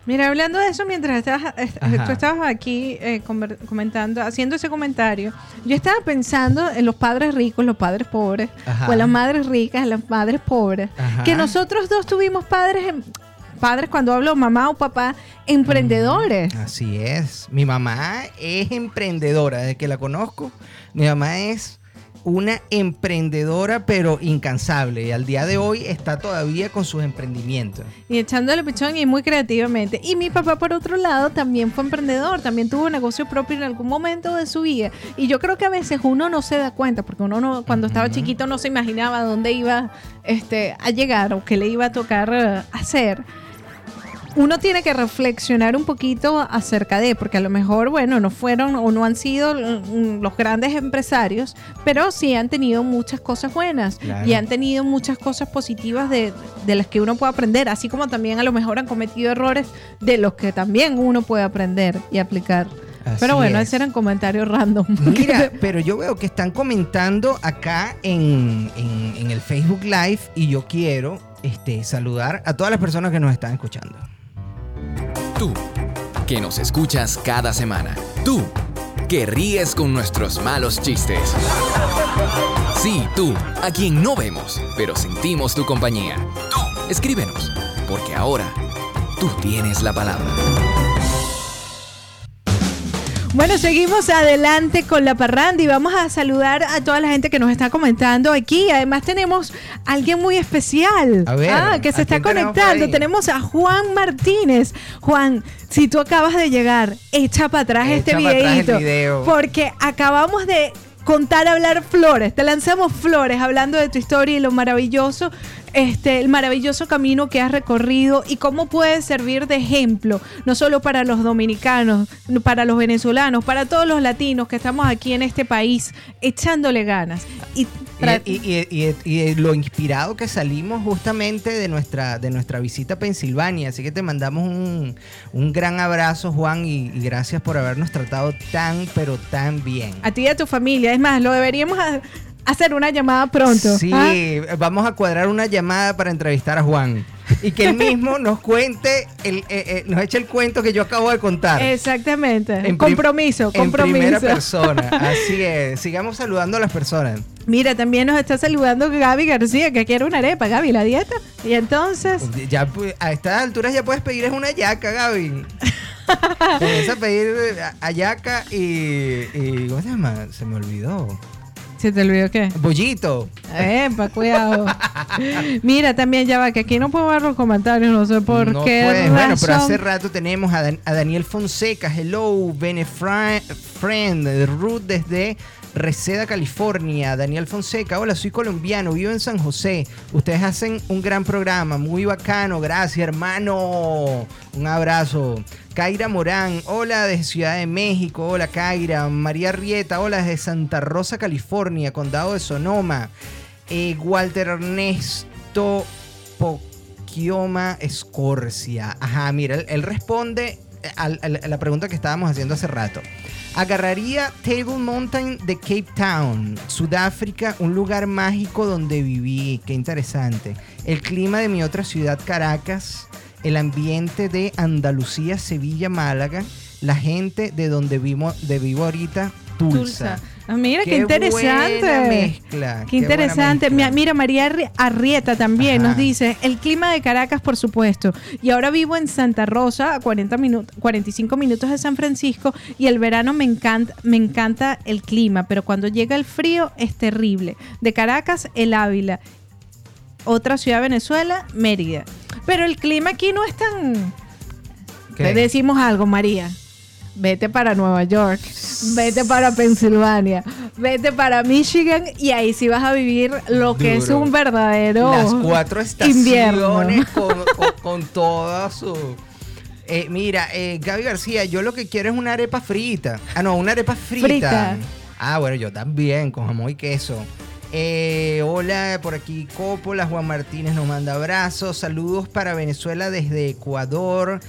Mira, hablando de eso, mientras estabas, Ajá. tú estabas aquí eh, comentando, haciendo ese comentario, yo estaba pensando en los padres ricos, los padres pobres, Ajá. o en las madres ricas, en las madres pobres, Ajá. que nosotros dos tuvimos padres, em- padres cuando hablo mamá o papá, emprendedores. Así es. Mi mamá es emprendedora. Desde que la conozco, mi mamá es una emprendedora, pero incansable. Y al día de hoy está todavía con sus emprendimientos. Y echándole pichón y muy creativamente. Y mi papá, por otro lado, también fue emprendedor, también tuvo un negocio propio en algún momento de su vida. Y yo creo que a veces uno no se da cuenta, porque uno no, cuando estaba chiquito no se imaginaba dónde iba este, a llegar o qué le iba a tocar eh, hacer. Uno tiene que reflexionar un poquito acerca de, porque a lo mejor, bueno, no fueron o no han sido los grandes empresarios, pero sí han tenido muchas cosas buenas Claro. y han tenido muchas cosas positivas de, de las que uno puede aprender, así como también a lo mejor han cometido errores de los que también uno puede aprender y aplicar. Así pero bueno, es. esos eran comentarios random. Mira, pero yo veo que están comentando acá en, en- en el Facebook Live y yo quiero este, saludar a todas las personas que nos están escuchando. Tú, que nos escuchas cada semana. Tú, que ríes con nuestros malos chistes. Sí, tú, a quien no vemos, pero sentimos tu compañía. Tú, escríbenos, porque ahora tú tienes la palabra. Bueno, seguimos adelante con la parranda y vamos a saludar a toda la gente que nos está comentando aquí. Además tenemos a alguien muy especial. A ver, ah, que ¿a se está tenemos conectando. Tenemos a Juan Martínez. Juan, si tú acabas de llegar, echa para atrás Echa este video. Porque acabamos de contar, hablar flores. Te lanzamos flores hablando de tu historia y lo maravilloso, este, el maravilloso camino que has recorrido y cómo puede servir de ejemplo, no solo para los dominicanos, para los venezolanos, para todos los latinos que estamos aquí en este país echándole ganas. Y, Y, y- y- lo inspirado que salimos justamente de nuestra, de nuestra visita a Pensilvania. Así que te mandamos un, un gran abrazo, Juan, y, y gracias por habernos tratado tan, pero tan bien. a ti y a tu familia. Es más, lo deberíamos hacer una llamada pronto. Sí, ¿ah? vamos a cuadrar una llamada para entrevistar a Juan. Y que él mismo nos cuente, el, eh, eh, nos eche el cuento que yo acabo de contar. Exactamente. En prim- compromiso, En compromiso. primera persona. Así es. Sigamos saludando a las personas. Mira, también nos está saludando Gaby García, que quiere una arepa, Gaby, la dieta. Y entonces, Ya pu- a estas alturas ya puedes pedir es una yaca, Gaby. A pedir ayaca y, y. ¿Cómo se llama? Se me olvidó. ¿Se te olvidó qué? Bollito. Epa, cuidado. Mira, también ya va, que aquí no puedo ver los comentarios, no sé por no qué puedes. Bueno, pero hace rato tenemos a, Dan- a Daniel Fonseca. Hello, Benefra- Friend. Ruth desde Reseda, California. Daniel Fonseca. Hola, soy colombiano. Vivo en San José. Ustedes hacen un gran programa. Muy bacano. Gracias, hermano. Un abrazo. Kaira Morán. Hola, desde Ciudad de México. Hola, Kaira. María Rieta. Hola, desde Santa Rosa, California. Condado de Sonoma. Eh, Walter Ernesto Poquioma Escorcia. Ajá, mira, él, él responde la pregunta que estábamos haciendo hace rato. Agarraría Table Mountain de Cape Town, Sudáfrica, un lugar mágico donde viví. Qué interesante. El clima de mi otra ciudad, Caracas. El ambiente de Andalucía, Sevilla, Málaga. La gente de donde vivo, de vivo ahorita. Tulsa. Ah, mira, qué, Qué interesante. buena mezcla, Qué qué buena interesante. mezcla. Mira, María Arri- Arrieta también Ajá. nos dice, el clima de Caracas, por supuesto. Y ahora vivo en Santa Rosa, a 40 minutos, 45 minutos de San Francisco, y el verano me encanta, me encanta el clima, pero cuando llega el frío es terrible. De Caracas, el Ávila. Otra ciudad de Venezuela, Mérida. Pero el clima aquí no es tan... ¿Qué? Decimos algo, María. Vete para Nueva York, vete para Pensilvania, vete para Michigan y ahí sí vas a vivir lo que es un verdadero Las cuatro invierno. estaciones con, con, con toda su... Eh, mira, eh, Gaby García, yo lo que quiero es una arepa frita. Ah, no, una arepa frita. Frita. Ah, bueno, yo también, con jamón y queso. Eh, hola, por aquí Coppola, Juan Martínez nos manda abrazos. Saludos para Venezuela desde Ecuador.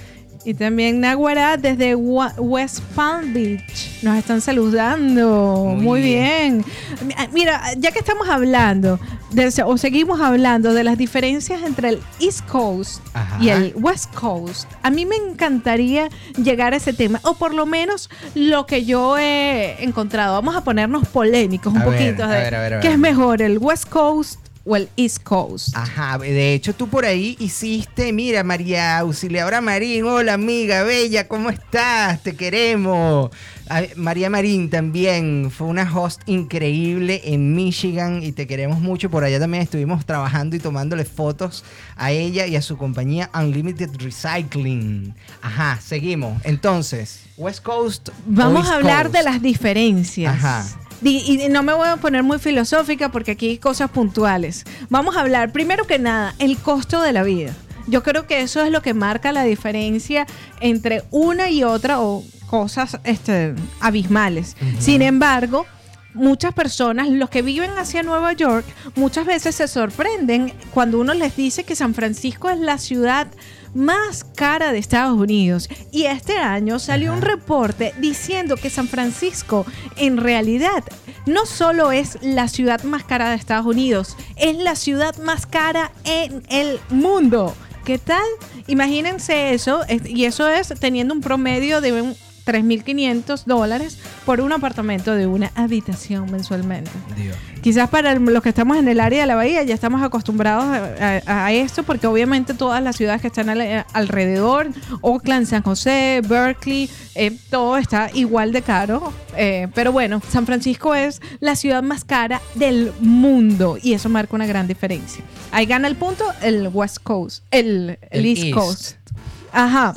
Y también Naguará desde West Palm Beach. Nos están saludando. Muy, Muy bien. Mi- Mira, ya que estamos hablando, de- o seguimos hablando de las diferencias entre el East Coast Ajá. y el West Coast, a mí me encantaría llegar a ese tema, o por lo menos lo que yo he encontrado. Vamos a ponernos polémicos un A ver, poquito. a ver, a ver, a ¿Qué ver. es mejor, el West Coast o el East Coast? Ajá, de hecho tú por ahí hiciste, mira María Auxiliadora Marín, hola amiga bella, ¿cómo estás? Te queremos. A- María Marín también fue una host increíble en Michigan y te queremos mucho. Por allá también estuvimos trabajando y tomándole fotos a ella y a su compañía Unlimited Recycling. Ajá, seguimos. Entonces, West Coast. Vamos East a hablar Coast? de las diferencias. Ajá. Y, no me voy a poner muy filosófica porque aquí hay cosas puntuales. Vamos a hablar, primero que nada, el costo de la vida. Yo creo que eso es lo que marca la diferencia entre una y otra o cosas este, abismales. Sin embargo, muchas personas, los que viven hacia Nueva York, muchas veces se sorprenden cuando uno les dice que San Francisco es la ciudad más cara de Estados Unidos. Y este año salió un reporte diciendo que San Francisco en realidad no solo es la ciudad más cara de Estados Unidos, es la ciudad más cara en el mundo. ¿Qué tal? Imagínense eso, es- y eso es teniendo un promedio de un 3.500 dólares por un apartamento de una habitación mensualmente. Dios. Quizás para el- los que estamos en el área de la bahía ya estamos acostumbrados a, a- a esto porque obviamente todas las ciudades que están al- alrededor, Oakland, San José, Berkeley, eh, todo está igual de caro. Eh, pero bueno, San Francisco es la ciudad más cara del mundo y eso marca una gran diferencia. Ahí gana el punto el West Coast, el, el El East, East. Coast. Ajá.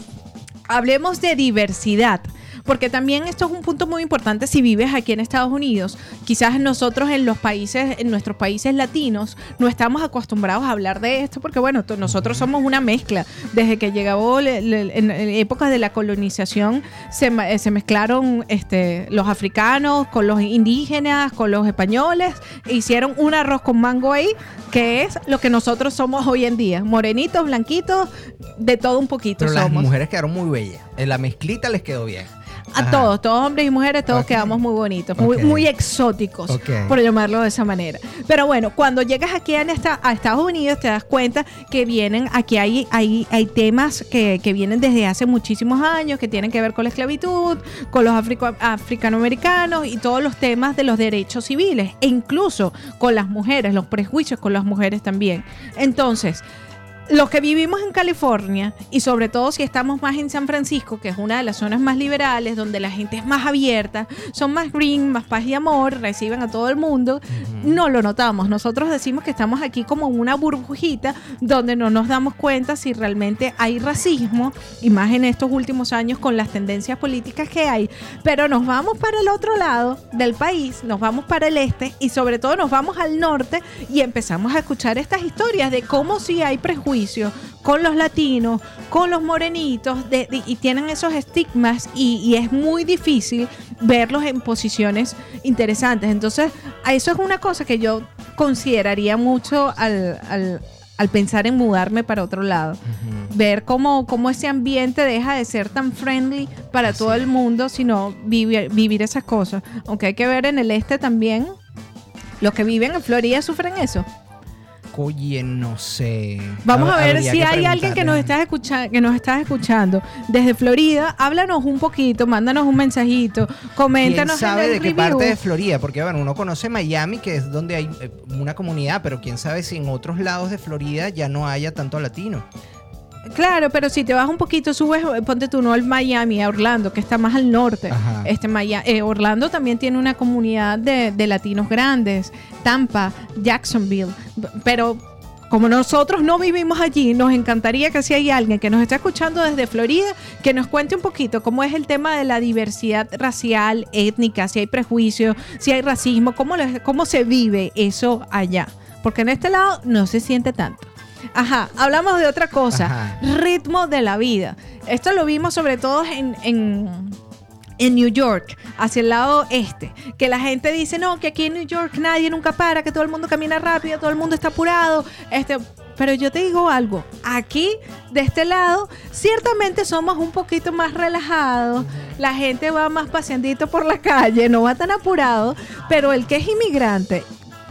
Hablemos de diversidad. Porque también esto es un punto muy importante si vives aquí en Estados Unidos. Quizás nosotros en los países, en nuestros países latinos, no estamos acostumbrados a hablar de esto porque, bueno, nosotros somos una mezcla. Desde que llegó le- le- en, épocas de la colonización, se, eh, se mezclaron este, los africanos con los indígenas, con los españoles, e hicieron un arroz con mango ahí, que es lo que nosotros somos hoy en día. Morenitos, blanquitos, de todo un poquito Pero las mujeres quedaron muy bellas. En la mezclita les quedó bien. A Ajá. todos, todos hombres y mujeres, todos quedamos muy bonitos, muy, exóticos, por llamarlo de esa manera. Pero bueno, cuando llegas aquí en esta, a Estados Unidos, te das cuenta que vienen, aquí hay, hay, hay temas que, que vienen desde hace muchísimos años, que tienen que ver con la esclavitud, con los africo- africanoamericanos y todos los temas de los derechos civiles, e incluso con las mujeres, los prejuicios con las mujeres también. Entonces, los que vivimos en California y sobre todo si estamos más en San Francisco, que es una de las zonas más liberales, donde la gente es más abierta, son más green, más paz y amor, reciben a todo el mundo, no lo notamos. Nosotros decimos que estamos aquí como en una burbujita donde no nos damos cuenta si realmente hay racismo, y más en estos últimos años con las tendencias políticas que hay. Pero nos vamos para el otro lado del país, nos vamos para el este y sobre todo nos vamos al norte y empezamos a escuchar estas historias de cómo si hay con los latinos, con los morenitos, de- de- y tienen esos estigmas y, y es muy difícil verlos en posiciones interesantes. Entonces, eso es una cosa que yo consideraría mucho al, al- al pensar en mudarme para otro lado. Ver cómo, cómo ese ambiente deja de ser tan friendly para todo el mundo, sino vivir, vivir esas cosas. Aunque hay que ver en el este también, los que viven en Florida sufren eso. Oye, no sé. Vamos a ver Habría si hay alguien que nos está escuchando, que nos estás escuchando desde Florida. Háblanos un poquito, mándanos un mensajito, ¿Quién coméntanos sabe en de el qué review. parte de Florida? Porque bueno, uno conoce Miami, que es donde hay eh, una comunidad, pero quién sabe si en otros lados de Florida ya no haya tanto latino. Claro, pero si te vas un poquito, subes, ponte tú no al Miami, a Orlando, que está más al norte. Ajá. Este Maya- eh, Orlando también tiene una comunidad de, de latinos grandes, Tampa, Jacksonville, pero como nosotros no vivimos allí, nos encantaría que si hay alguien que nos está escuchando desde Florida, que nos cuente un poquito cómo es el tema de la diversidad racial, étnica, si hay prejuicios, si hay racismo, cómo, cómo se vive eso allá. Porque en este lado no se siente tanto. Ajá, hablamos de otra cosa, Ajá. ritmo de la vida. Esto lo vimos sobre todo en, en, en New York, hacia el lado este, que la gente dice, no, que aquí en New York nadie nunca para, que todo el mundo camina rápido, todo el mundo está apurado. Este, Pero yo te digo algo, aquí, de este lado, ciertamente somos un poquito más relajados, la gente va más paseandito por la calle, no va tan apurado, pero el que es inmigrante,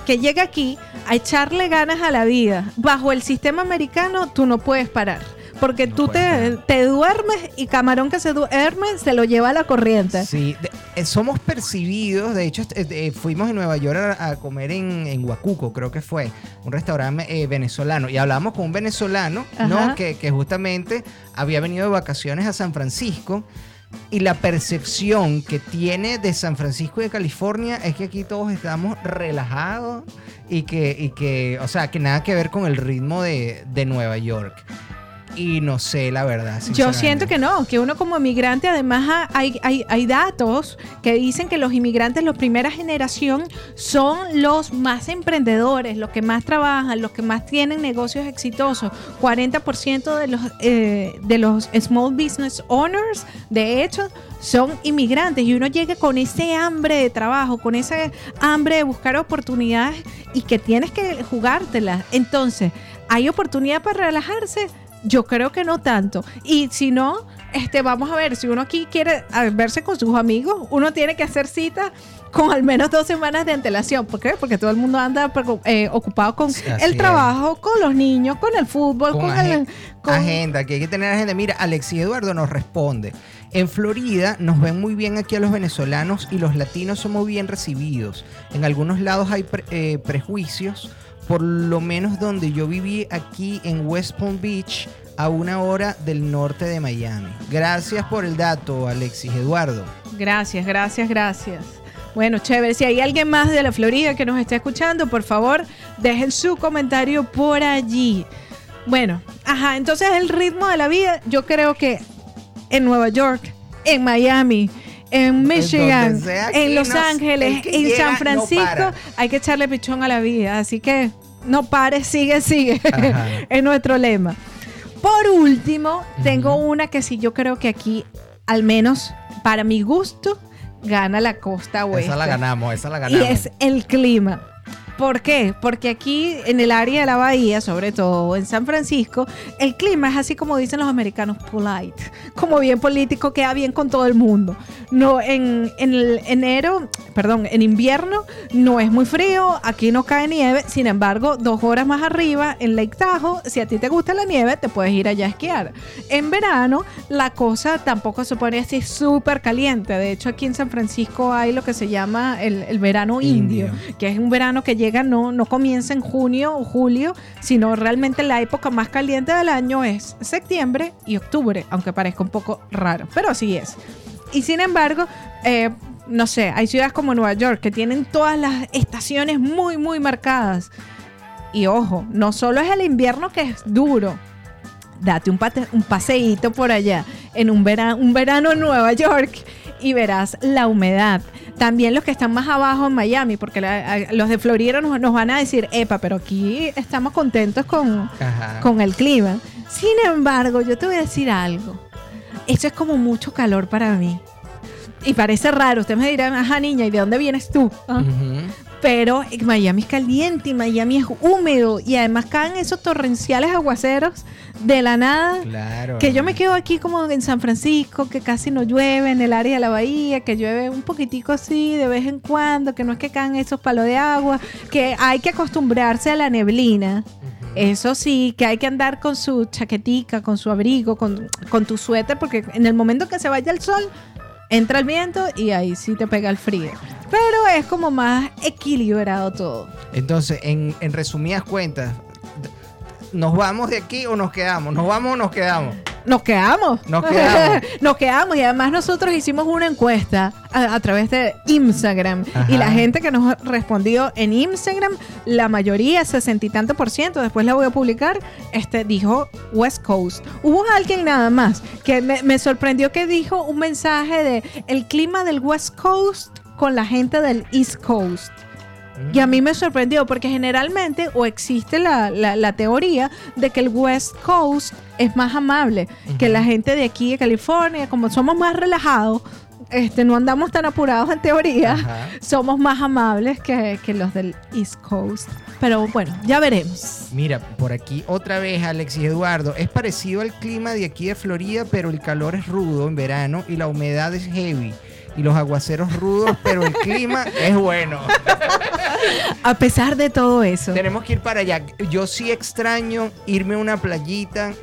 que llega aquí a echarle ganas a la vida, bajo el sistema americano, tú no puedes parar. Porque No tú te, te duermes y camarón que se duerme se lo lleva a la corriente. Sí, de- eh, somos percibidos, de hecho est- eh, fuimos en Nueva York a, a comer en, en Huacuco, creo que fue, un restaurante eh, venezolano, y hablamos con un venezolano, Ajá. ¿no? Que, que justamente había venido de vacaciones a San Francisco, y la percepción que tiene de San Francisco y de California es que aquí todos estamos relajados y que, y que o sea, que nada que ver con el ritmo de, de Nueva York. Y no sé, la verdad. Yo siento que no, que uno como inmigrante, además ha- hay, hay, hay datos que dicen que los inmigrantes, la primera generación, son los más emprendedores, los que más trabajan, los que más tienen negocios exitosos. 40% de los, eh, de los small business owners, de hecho, son inmigrantes y uno llega con ese hambre de trabajo, con ese hambre de buscar oportunidades y que tienes que jugártelas. Entonces, ¿hay oportunidad para relajarse? Yo creo que no tanto. Y si no, este, vamos a ver, si uno aquí quiere verse con sus amigos, uno tiene que hacer cita con al menos dos semanas de antelación. ¿Por qué? Porque todo el mundo anda eh, ocupado con Sí, el es. trabajo, con los niños, con el fútbol, con, con, agen- el... con- agenda, que hay que tener agenda. Mira, Alexi Eduardo nos responde. En Florida nos ven muy bien aquí a los venezolanos y los latinos somos bien recibidos. En algunos lados hay pre- eh, prejuicios, por lo menos donde yo viví aquí en West Palm Beach, a una hora del norte de Miami. Gracias por el dato, Alexis Eduardo. Gracias, gracias, gracias. Bueno, chévere. Si hay alguien más de la Florida que nos esté escuchando, por favor, dejen su comentario por allí. Bueno, ajá, entonces el ritmo de la vida, yo creo que en Nueva York, en Miami, en Michigan, sea, en Los nos- Ángeles, en llega San Francisco, hay que echarle pichón a la vida. Así que no pares, sigue, sigue. Es nuestro lema. Por último, tengo una que sí yo creo que aquí, al menos para mi gusto, gana la costa oeste. Esa la ganamos, esa la Y ganamos. es el clima. ¿Por qué? Porque aquí en el área de la bahía, sobre todo en San Francisco, el clima es así como dicen los americanos, polite, como bien político, queda bien con todo el mundo. No, en, en el enero, perdón, en invierno no es muy frío, aquí no cae nieve, sin embargo, dos horas más arriba, en Lake Tahoe, si a ti te gusta la nieve, te puedes ir allá a esquiar. En verano, la cosa tampoco se pone así súper caliente. De hecho, aquí en San Francisco hay lo que se llama el, el verano indio, Indio. que es un verano que llega, no, comienza en junio o julio, sino realmente la época más caliente del año es septiembre y octubre, aunque parezca un poco raro, pero así es. Y sin embargo, eh, no sé, hay ciudades como Nueva York que tienen todas las estaciones muy, muy marcadas. Y ojo, no solo es el invierno que es duro. Date un, pate- un paseíto por allá en un verano, un verano en Nueva York y verás la humedad. También los que están más abajo en Miami, porque la- a- los de Florida nos, nos van a decir, epa, pero aquí estamos contentos con, Ajá. con el clima. Sin embargo, yo te voy a decir algo. Esto es como mucho calor para mí. Y parece raro. Ustedes me dirán, ajá, niña, ¿y de dónde vienes tú? Ah. Pero Miami es caliente y Miami es húmedo. Y además caen esos torrenciales aguaceros de la nada. Claro. Que yo me quedo aquí como en San Francisco, que casi no llueve, en el área de la bahía, que llueve un poquitico así de vez en cuando, que no es que caen esos palos de agua, que hay que acostumbrarse a la neblina. Eso sí, que hay que andar con su chaquetica, con su abrigo, con, con tu suéter, porque en el momento que se vaya el sol, entra el viento y ahí sí te pega el frío. Pero es como más equilibrado todo. Entonces, en, resumidas cuentas, ¿nos vamos de aquí o nos quedamos? ¿Nos vamos o nos quedamos? Nos quedamos. Nos quedamos. Nos quedamos. Y además nosotros hicimos una encuesta a, a través de Instagram. Ajá. Y la gente que nos respondió en Instagram, la mayoría, sesenta y tanto por ciento, después la voy a publicar, este, dijo West Coast. Hubo alguien nada más que me, me sorprendió que dijo un mensaje de el clima del West Coast con la gente del East Coast. Y a mí me sorprendió porque generalmente o existe la, la- la teoría de que el West Coast es más amable que la gente de aquí de California, como somos más relajados, este, no andamos tan apurados en teoría, Ajá. somos más amables que, que los del East Coast. Pero bueno, ya veremos. Mira, por aquí otra vez Alexis Eduardo. Es parecido al clima de aquí de Florida, pero el calor es rudo en verano y la humedad es heavy. Y los aguaceros rudos, pero el clima es bueno. A pesar de todo eso. Tenemos que ir para allá. Yo sí extraño irme a una playita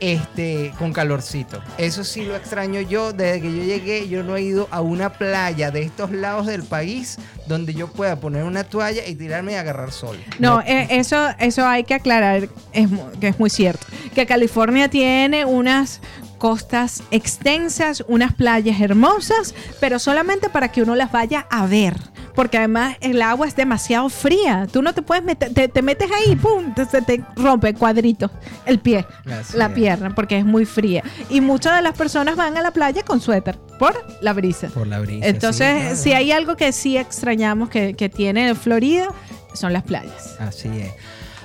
este, con calorcito. Eso sí lo extraño yo. Desde que yo llegué, yo no he ido a una playa de estos lados del país donde yo pueda poner una toalla y tirarme y agarrar sol. No, eh, eso, eso hay que aclarar, es, que es muy cierto. Que California tiene unas costas extensas, unas playas hermosas, pero solamente para que uno las vaya a ver. Porque además el agua es demasiado fría. Tú no te puedes meter, te, te metes ahí, ¡pum! se te rompe cuadrito el pie, Así la es. pierna, porque es muy fría. Y muchas de las personas van a la playa con suéter por la brisa. Por la brisa. Entonces, sí, claro. si hay algo que sí extrañamos que, que tiene Florida, son las playas. Así es.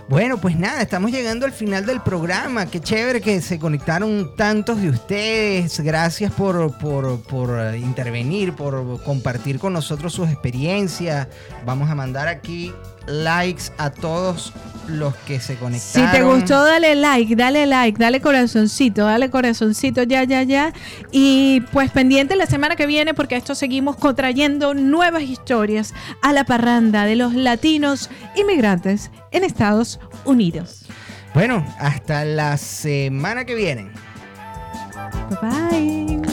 Bueno, pues nada, estamos llegando al final del programa. Qué chévere que se conectaron tantos de ustedes. Gracias por, por, por, eh, intervenir, por compartir con nosotros sus experiencias. Vamos a mandar aquí likes a todos los que se Si conectaron. te gustó, dale like, dale like, dale corazoncito, dale corazoncito, ya, ya, ya. Y pues pendiente la semana que viene porque esto seguimos contrayendo nuevas historias a la parranda de los latinos inmigrantes en Estados Unidos. Bueno, hasta la semana que viene. Bye bye.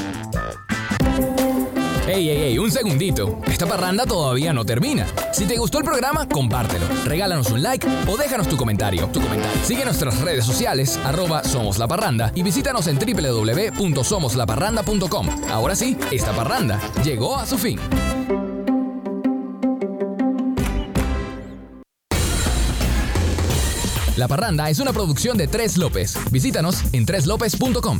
Ey, ey, ey, un segundito. Esta parranda todavía no termina. Si te gustó el programa, compártelo. Regálanos un like o déjanos tu comentario. Sigue nuestras redes sociales, arroba Somos La Parranda, y visítanos en www.somoslaparranda.com. Ahora sí, esta parranda llegó a su fin. La Parranda es una producción de Tres López. Visítanos en treslopez.com.